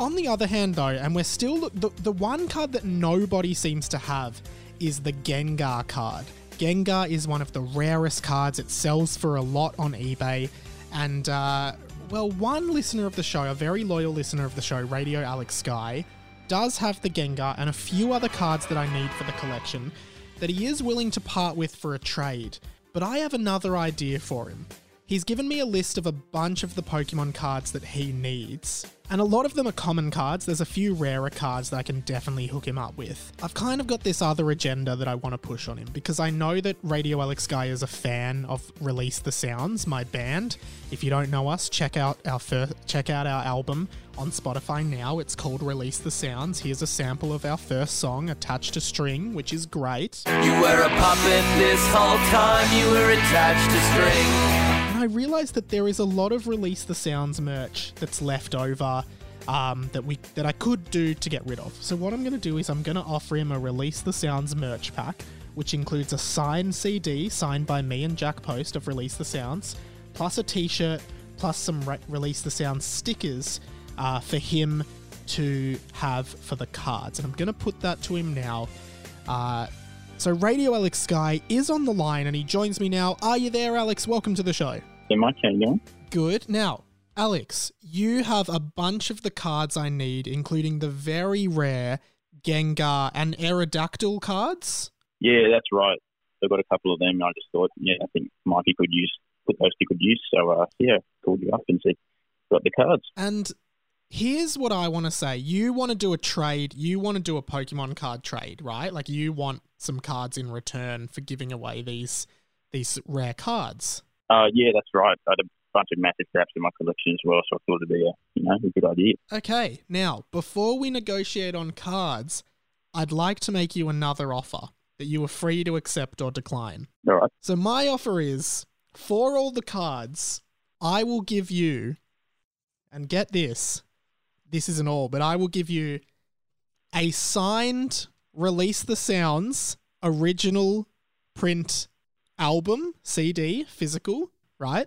On the other hand, though, and we're still the, the one card that nobody seems to have is the Gengar card. Gengar is one of the rarest cards. It sells for a lot on eBay, and uh, well, one listener of the show, a very loyal listener of the show, Radio Alex Sky, does have the Gengar and a few other cards that I need for the collection that he is willing to part with for a trade. But I have another idea for him. He's given me a list of a bunch of the Pokemon cards that he needs. And a lot of them are common cards. There's a few rarer cards that I can definitely hook him up with. I've kind of got this other agenda that I want to push on him because I know that Radio Alex Sky is a fan of Release the Sounds, my band. If you don't know us, check out our first, check out our album on Spotify now. It's called Release the Sounds. Here's a sample of our first song, Attached to String, which is great. You were a puppet this whole time, you were attached to string. And I realized that there is a lot of Release the Sounds merch that's left over um, that we that I could do to get rid of. So what I'm going to do is I'm going to offer him a Release the Sounds merch pack, which includes a signed CD signed by me and Jack Post of Release the Sounds, plus a T-shirt, plus some re- Release the Sounds stickers uh, for him to have for the cards. And I'm going to put that to him now. Uh, so Radio Alex Sky is on the line and he joins me now. Are you there, Alex? Welcome to the show. So much, how? Good. Now, Alex, you have a bunch of the cards I need, including the very rare Gengar and Aerodactyl cards. Yeah, that's right. I've got a couple of them. and I just thought, yeah, I think Mikey could use put those to good use. So uh, yeah, called you up and said, got the cards. And here's what I want to say. You want to do a trade, you want to do a Pokemon card trade, right? Like you want some cards in return for giving away these these rare cards. Uh, yeah, that's right. I had a bunch of massive craps in my collection as well, so I thought it'd be a you know a good idea. Okay, now before we negotiate on cards, I'd like to make you another offer that you are free to accept or decline. All right. So my offer is for all the cards, I will give you, and get this, this isn't all, but I will give you a signed Release the Sounds original print album, CD, physical, right?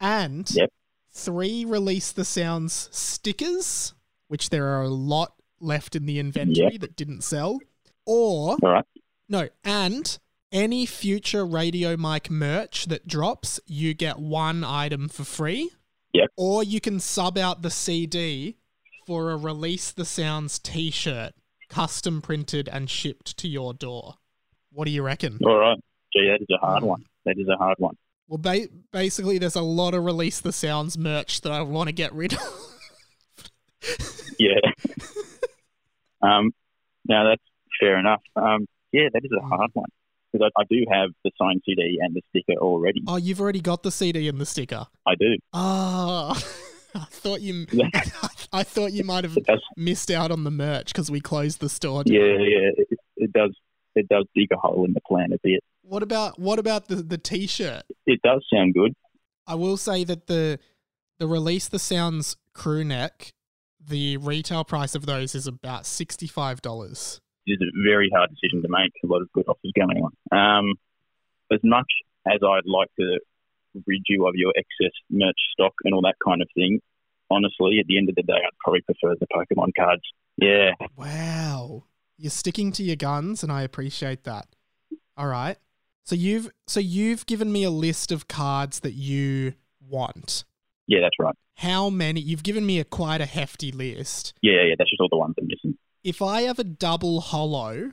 And Yep. three Release the Sounds stickers, which there are a lot left in the inventory Yep. that didn't sell. Or right. no, and any future Radio Mike merch that drops, you get one item for free. Yep. Or you can sub out the CD for a Release the Sounds t shirt, custom printed and shipped to your door. What do you reckon? All right. Gee, that is a hard one. That is a hard one. Well, ba- basically, there's a lot of Release the Sounds merch that I want to get rid of. Yeah. um, no, that's fair enough. Um, yeah, that is a hard one because I, I do have the signed CD and the sticker already. oh, you've already got the CD and the sticker. I do. Ah, I thought you. I thought you might have missed out on the merch because we closed the store. Yeah, yeah. It, it does. It does dig a hole in the plan a bit. What about what about the the t-shirt? It does sound good. I will say that the the release the sounds crew neck, the retail price of those is about sixty five dollars. It is a very hard decision to make. A lot of good offers going on. Um, as much as I'd like to rid you of your excess merch stock and all that kind of thing, honestly, at the end of the day, I'd probably prefer the Pokemon cards. Yeah, Wow, you're sticking to your guns, and I appreciate that. All right, so you've so you've given me a list of cards that you want. yeah, that's right. How many? You've given me a quite a hefty list. Yeah, yeah, that's just all the ones I'm missing. if I have a double holo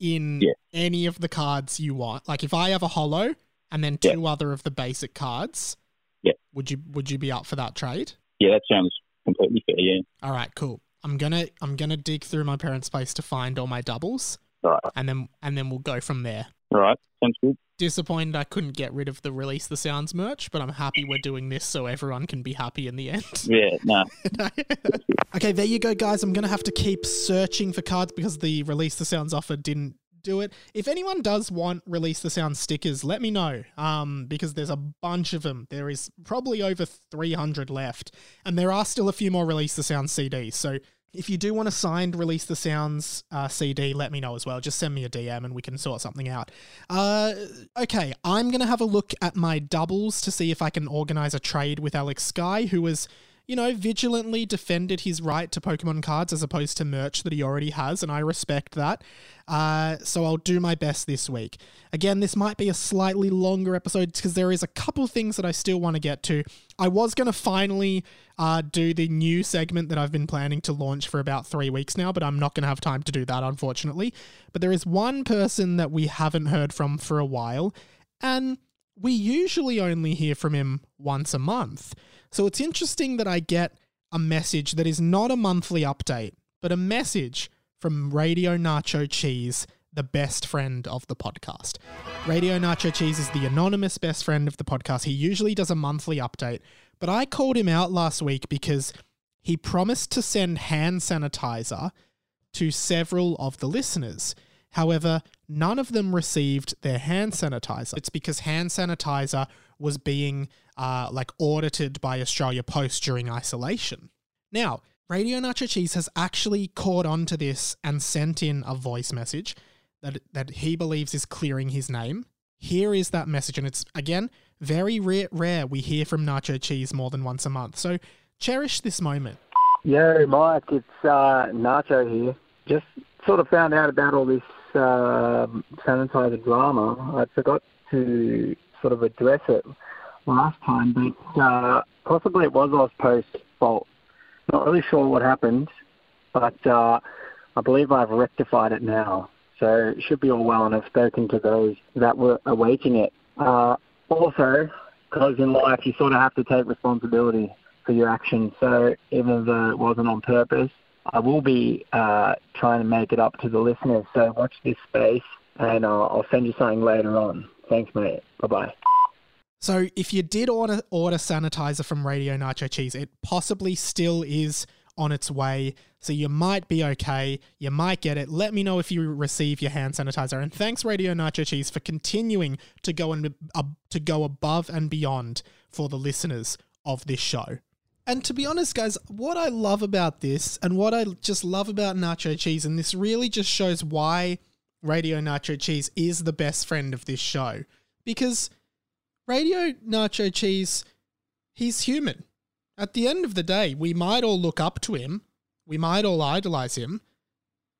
in Yeah. any of the cards you want, like if I have a holo and then two other of the basic cards, Yeah. would you would you be up for that trade? Yeah, that sounds completely fair. Yeah, All right, cool. I'm gonna I'm gonna dig through my parents' place to find all my doubles, all right, and then and then we'll go from there. Right, sounds good. Disappointed I couldn't get rid of the release the sounds merch, but I'm happy we're doing this so everyone can be happy in the end. Yeah, no, okay, there you go, guys. I'm going to have to keep searching for cards because the Release the Sounds offer didn't do it. If anyone does want Release the Sounds stickers, let me know um, because there's a bunch of them. There is probably over 300 left, and there are still a few more Release the Sounds CDs. So if you do want a signed Release the Sounds uh, CD, let me know as well. Just send me a DM and we can sort something out. Uh, okay, I'm going to have a look at my doubles to see if I can organize a trade with Alex Sky, who was you know, vigilantly defended his right to Pokemon cards as opposed to merch that he already has, and I respect that. Uh, so I'll do my best this week. Again, this might be a slightly longer episode because there is a couple things that I still want to get to. I was going to finally uh, do the new segment that I've been planning to launch for about three weeks now, but I'm not going to have time to do that, unfortunately. But there is one person that we haven't heard from for a while, and we usually only hear from him once a month. So it's interesting that I get a message that is not a monthly update, but a message from Radio Nacho Cheese, the best friend of the podcast. Radio Nacho Cheese is the anonymous best friend of the podcast. He usually does a monthly update, but I called him out last week because he promised to send hand sanitizer to several of the listeners. However, none of them received their hand sanitizer. It's because hand sanitizer was being uh, like audited by Australia Post during isolation. Now, Radio Nacho Cheese has actually caught on to this and sent in a voice message that that he believes is clearing his name. Here is that message, and it's again very rare. Rare we hear from Nacho Cheese more than once a month. So cherish this moment. Yo, Mike, it's uh, Nacho here. Just sort of found out about all this uh, sanitizer drama. I forgot to sort of address it last time, but uh, possibly it was AusPost's fault. Not really sure what happened, but uh, I believe I've rectified it now. So it should be all well, and I've spoken to those that were awaiting it. Uh, also, because in life you sort of have to take responsibility for your actions. So even though it wasn't on purpose, I will be uh, trying to make it up to the listeners. So watch this space, and uh, I'll send you something later on. Thanks, mate. Bye bye. So if you did order order sanitizer from Radio Nacho Cheese, it possibly still is on its way. So you might be okay. You might get it. Let me know if you receive your hand sanitizer. And thanks Radio Nacho Cheese for continuing to go and uh, to go above and beyond for the listeners of this show. And to be honest, guys, what I love about this and what I just love about Nacho Cheese, and this really just shows why Radio Nacho Cheese is the best friend of this show. Because Radio Nacho Cheese, he's human. At the end of the day, we might all look up to him, we might all idolize him,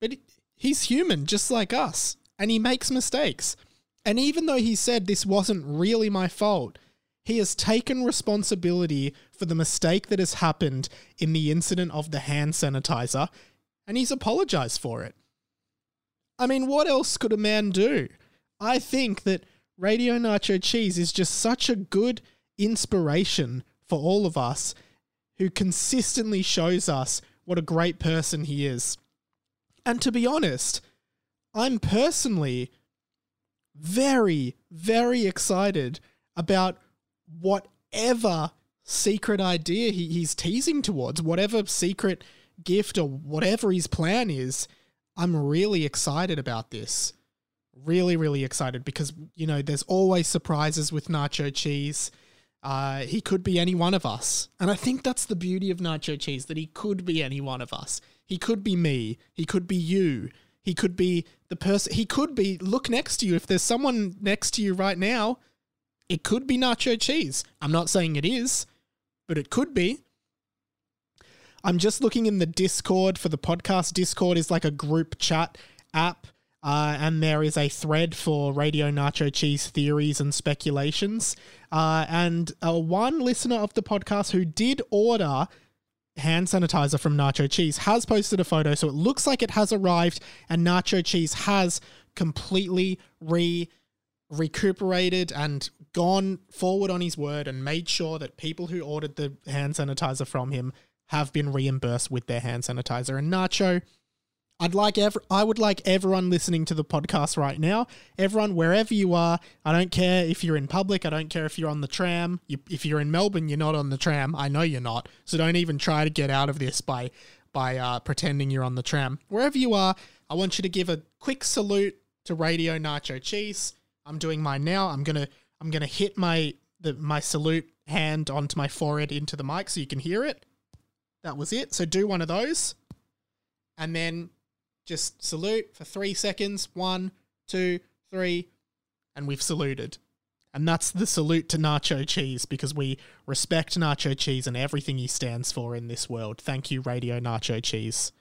but he's human just like us, and he makes mistakes. And even though he said this wasn't really my fault, he has taken responsibility for the mistake that has happened in the incident of the hand sanitizer, and he's apologized for it. I mean, what else could a man do? I think that Radio Nacho Cheese is just such a good inspiration for all of us who consistently shows us what a great person he is. And to be honest, I'm personally very, very excited about whatever secret idea he, he's teasing towards, whatever secret gift or whatever his plan is. I'm really excited about this. Really, really excited because, you know, there's always surprises with Nacho Cheese. Uh, he could be any one of us. And I think that's the beauty of Nacho Cheese that he could be any one of us. He could be me. He could be you. He could be the person. He could be, look next to you. If there's someone next to you right now, it could be Nacho Cheese. I'm not saying it is, but it could be. I'm just looking in the Discord for the podcast. Discord is like a group chat app. Uh, and there is a thread for Radio Nacho Cheese theories and speculations. Uh, and uh, one listener of the podcast who did order hand sanitizer from Nacho Cheese has posted a photo, so it looks like it has arrived, and Nacho Cheese has completely re recuperated and gone forward on his word and made sure that people who ordered the hand sanitizer from him have been reimbursed with their hand sanitizer. And Nacho, I'd like ev- I would like everyone listening to the podcast right now, everyone wherever you are. I don't care if you're in public. I don't care if you're on the tram. You, if you're in Melbourne, you're not on the tram. I know you're not. So don't even try to get out of this by by uh, pretending you're on the tram. Wherever you are, I want you to give a quick salute to Radio Nacho Cheese. I'm doing mine now. I'm gonna I'm gonna hit my the my salute hand onto my forehead into the mic so you can hear it. That was it. So do one of those, and then just salute for three seconds. One, two, three, and we've saluted. And that's the salute to Nacho Cheese because we respect Nacho Cheese and everything he stands for in this world. Thank you, Radio Nacho Cheese.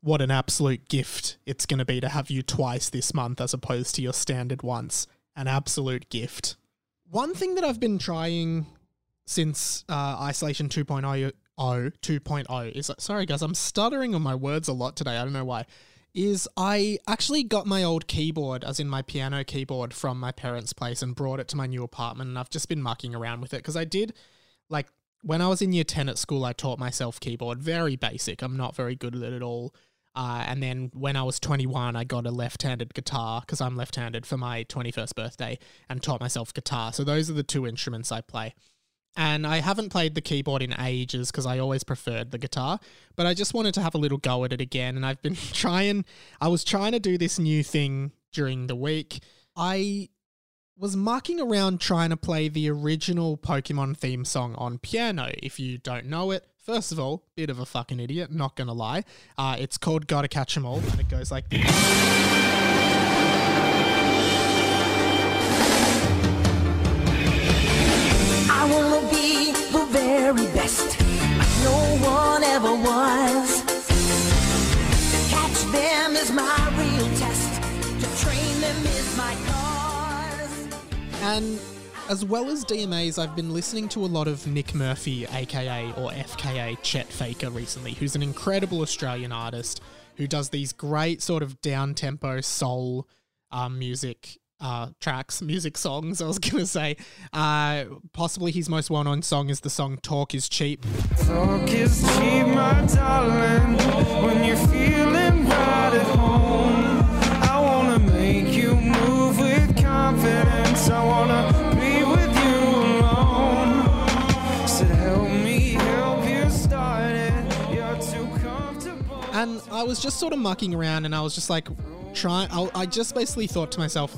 What an absolute gift it's going to be to have you twice this month as opposed to your standard once. An absolute gift. One thing that I've been trying since uh, Isolation 2.0, 2.0 is sorry guys, I'm stuttering on my words a lot today. I don't know why. Is I actually got my old keyboard, as in my piano keyboard, from my parents' place and brought it to my new apartment, and I've just been mucking around with it because I did, like, when I was in year 10 at school, I taught myself keyboard, very basic. I'm not very good at it at all. Uh, and then when I was 21, I got a left handed guitar because I'm left handed for my 21st birthday and taught myself guitar. So those are the two instruments I play. And I haven't played the keyboard in ages because I always preferred the guitar, but I just wanted to have a little go at it again. And I've been trying, I was trying to do this new thing during the week. I was mucking around trying to play the original Pokemon theme song on piano. If you don't know it, first of all, bit of a fucking idiot, not gonna lie. Uh, it's called Gotta Catch 'em All, and it goes like this. No one ever was. To catch them is my real test. To train them is my cause. And as well as DMAs, I've been listening to a lot of Nick Murphy, aka or FKA Chet Faker, recently, who's an incredible Australian artist who does these great sort of down tempo soul um, music uh, tracks, music songs, I was going to say. Uh, possibly his most well known song is the song Talk is Cheap. Talk is cheap, my darling. When you're feeling right at home, I wanna make you move with confidence. I wanna be with you alone. Said, help me help you start it. You're too comfortable. And I was just sort of mucking around and I was just like, trying, I, I just basically thought to myself,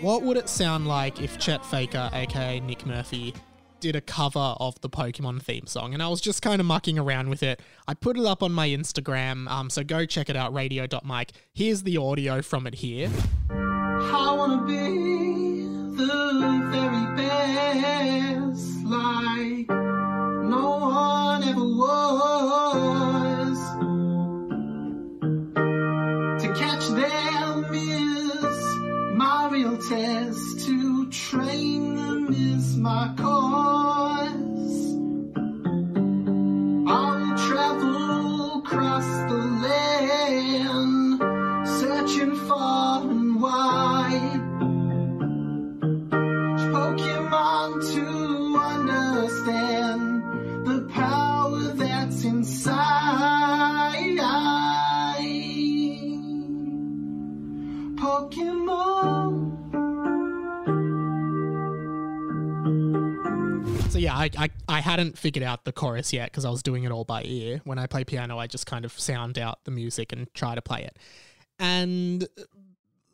what would it sound like if Chet Faker, aka Nick Murphy, did a cover of the Pokemon theme song? And I was just kind of mucking around with it. I put it up on my Instagram, um, so go check it out, radio.mike. Here's the audio from it here. I wanna be the very best, like no one ever was. Train them is my cause. I'll travel across the land, searching far and wide. Pokemon to understand the power that's inside. Pokemon. Yeah, I, I, I hadn't figured out the chorus yet because I was doing it all by ear. When I play piano, I just kind of sound out the music and try to play it. And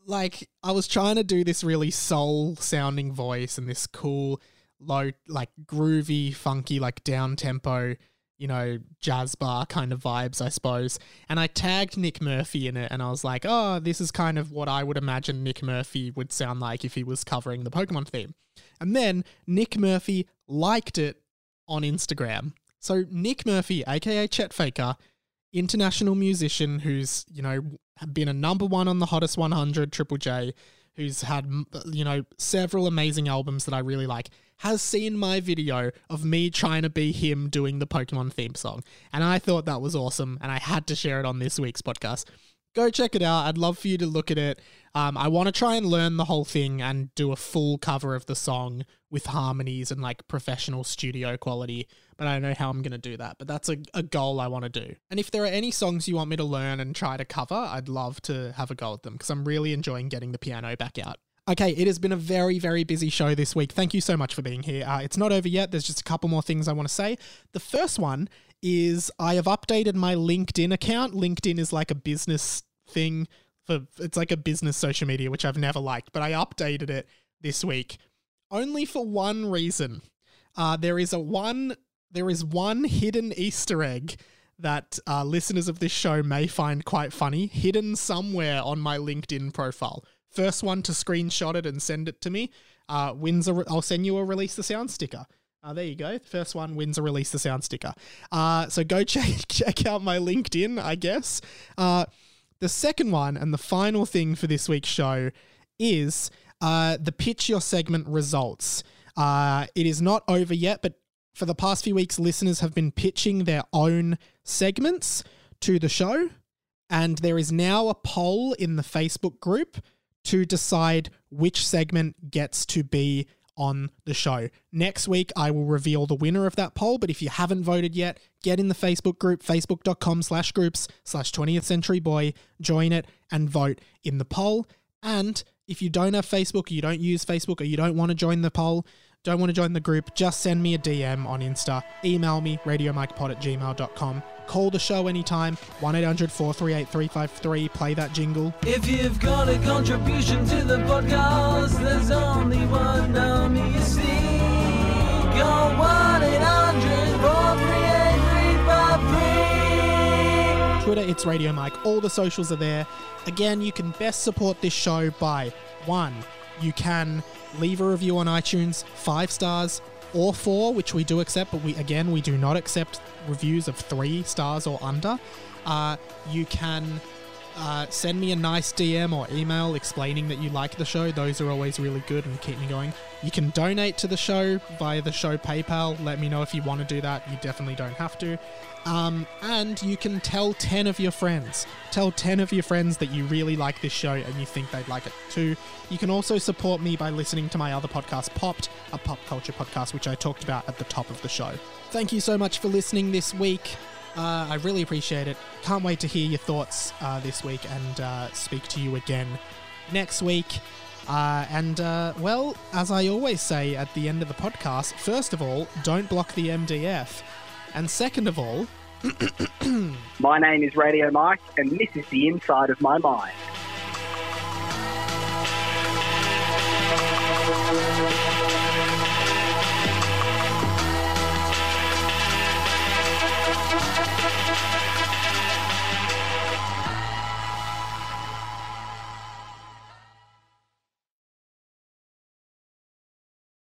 like I was trying to do this really soul sounding voice and this cool low like groovy, funky, like down tempo, you know, jazz bar kind of vibes, I suppose. And I tagged Nick Murphy in it and I was like, oh, this is kind of what I would imagine Nick Murphy would sound like if he was covering the Pokemon theme. And then Nick Murphy liked it on Instagram. So Nick Murphy, aka Chet Faker, international musician who's, you know, been a number one on the hottest 100 Triple J, who's had, you know, several amazing albums that I really like, has seen my video of me trying to be him doing the Pokemon theme song. And I thought that was awesome, and I had to share it on this week's podcast. Go check it out. I'd love for you to look at it. Um, I want to try and learn the whole thing and do a full cover of the song with harmonies and like professional studio quality, but I don't know how I'm going to do that. But that's a, a goal I want to do. And if there are any songs you want me to learn and try to cover, I'd love to have a go at them because I'm really enjoying getting the piano back out. Okay, it has been a very, very busy show this week. Thank you so much for being here. Uh, it's not over yet. There's just a couple more things I want to say. The first one is I have updated my LinkedIn account. LinkedIn is like a business thing for it's like a business social media which I've never liked, but I updated it this week only for one reason. Uh, there is a one there is one hidden Easter egg that uh, listeners of this show may find quite funny, hidden somewhere on my LinkedIn profile. First one to screenshot it and send it to me uh, wins a. Re- I'll send you a release the sound sticker. Uh, there you go. First one wins a release the sound sticker. Uh, so go check check out my LinkedIn, I guess. Uh, the second one and the final thing for this week's show is uh, the pitch your segment results. Uh, it is not over yet, but for the past few weeks, listeners have been pitching their own segments to the show, and there is now a poll in the Facebook group to decide which segment gets to be on the show. Next week, I will reveal the winner of that poll, but if you haven't voted yet, get in the Facebook group, facebook.com slash groups slash 20th century boy, join it and vote in the poll. And if you don't have Facebook, or you don't use Facebook, or you don't want to join the poll, don't want to join the group, just send me a DM on Insta, email me, radiomikepod at gmail.com, call the show anytime, 1 800 438 353, play that jingle. If you've got a contribution to the podcast, there's only one number you see. Go 1 800 438 Twitter, it's Radio Mike. All the socials are there. Again, you can best support this show by one, you can leave a review on iTunes, five stars or four, which we do accept, but we again we do not accept reviews of three stars or under. Uh, you can uh, send me a nice DM or email explaining that you like the show. Those are always really good and keep me going. You can donate to the show via the show PayPal. Let me know if you want to do that. You definitely don't have to. Um, and you can tell 10 of your friends. Tell 10 of your friends that you really like this show and you think they'd like it too. You can also support me by listening to my other podcast, Popped, a pop culture podcast, which I talked about at the top of the show. Thank you so much for listening this week. Uh, I really appreciate it. Can't wait to hear your thoughts uh, this week and uh, speak to you again next week. Uh, and, uh, well, as I always say at the end of the podcast, first of all, don't block the MDF. And second of all, My name is Radio Mike, and this is the inside of my mind.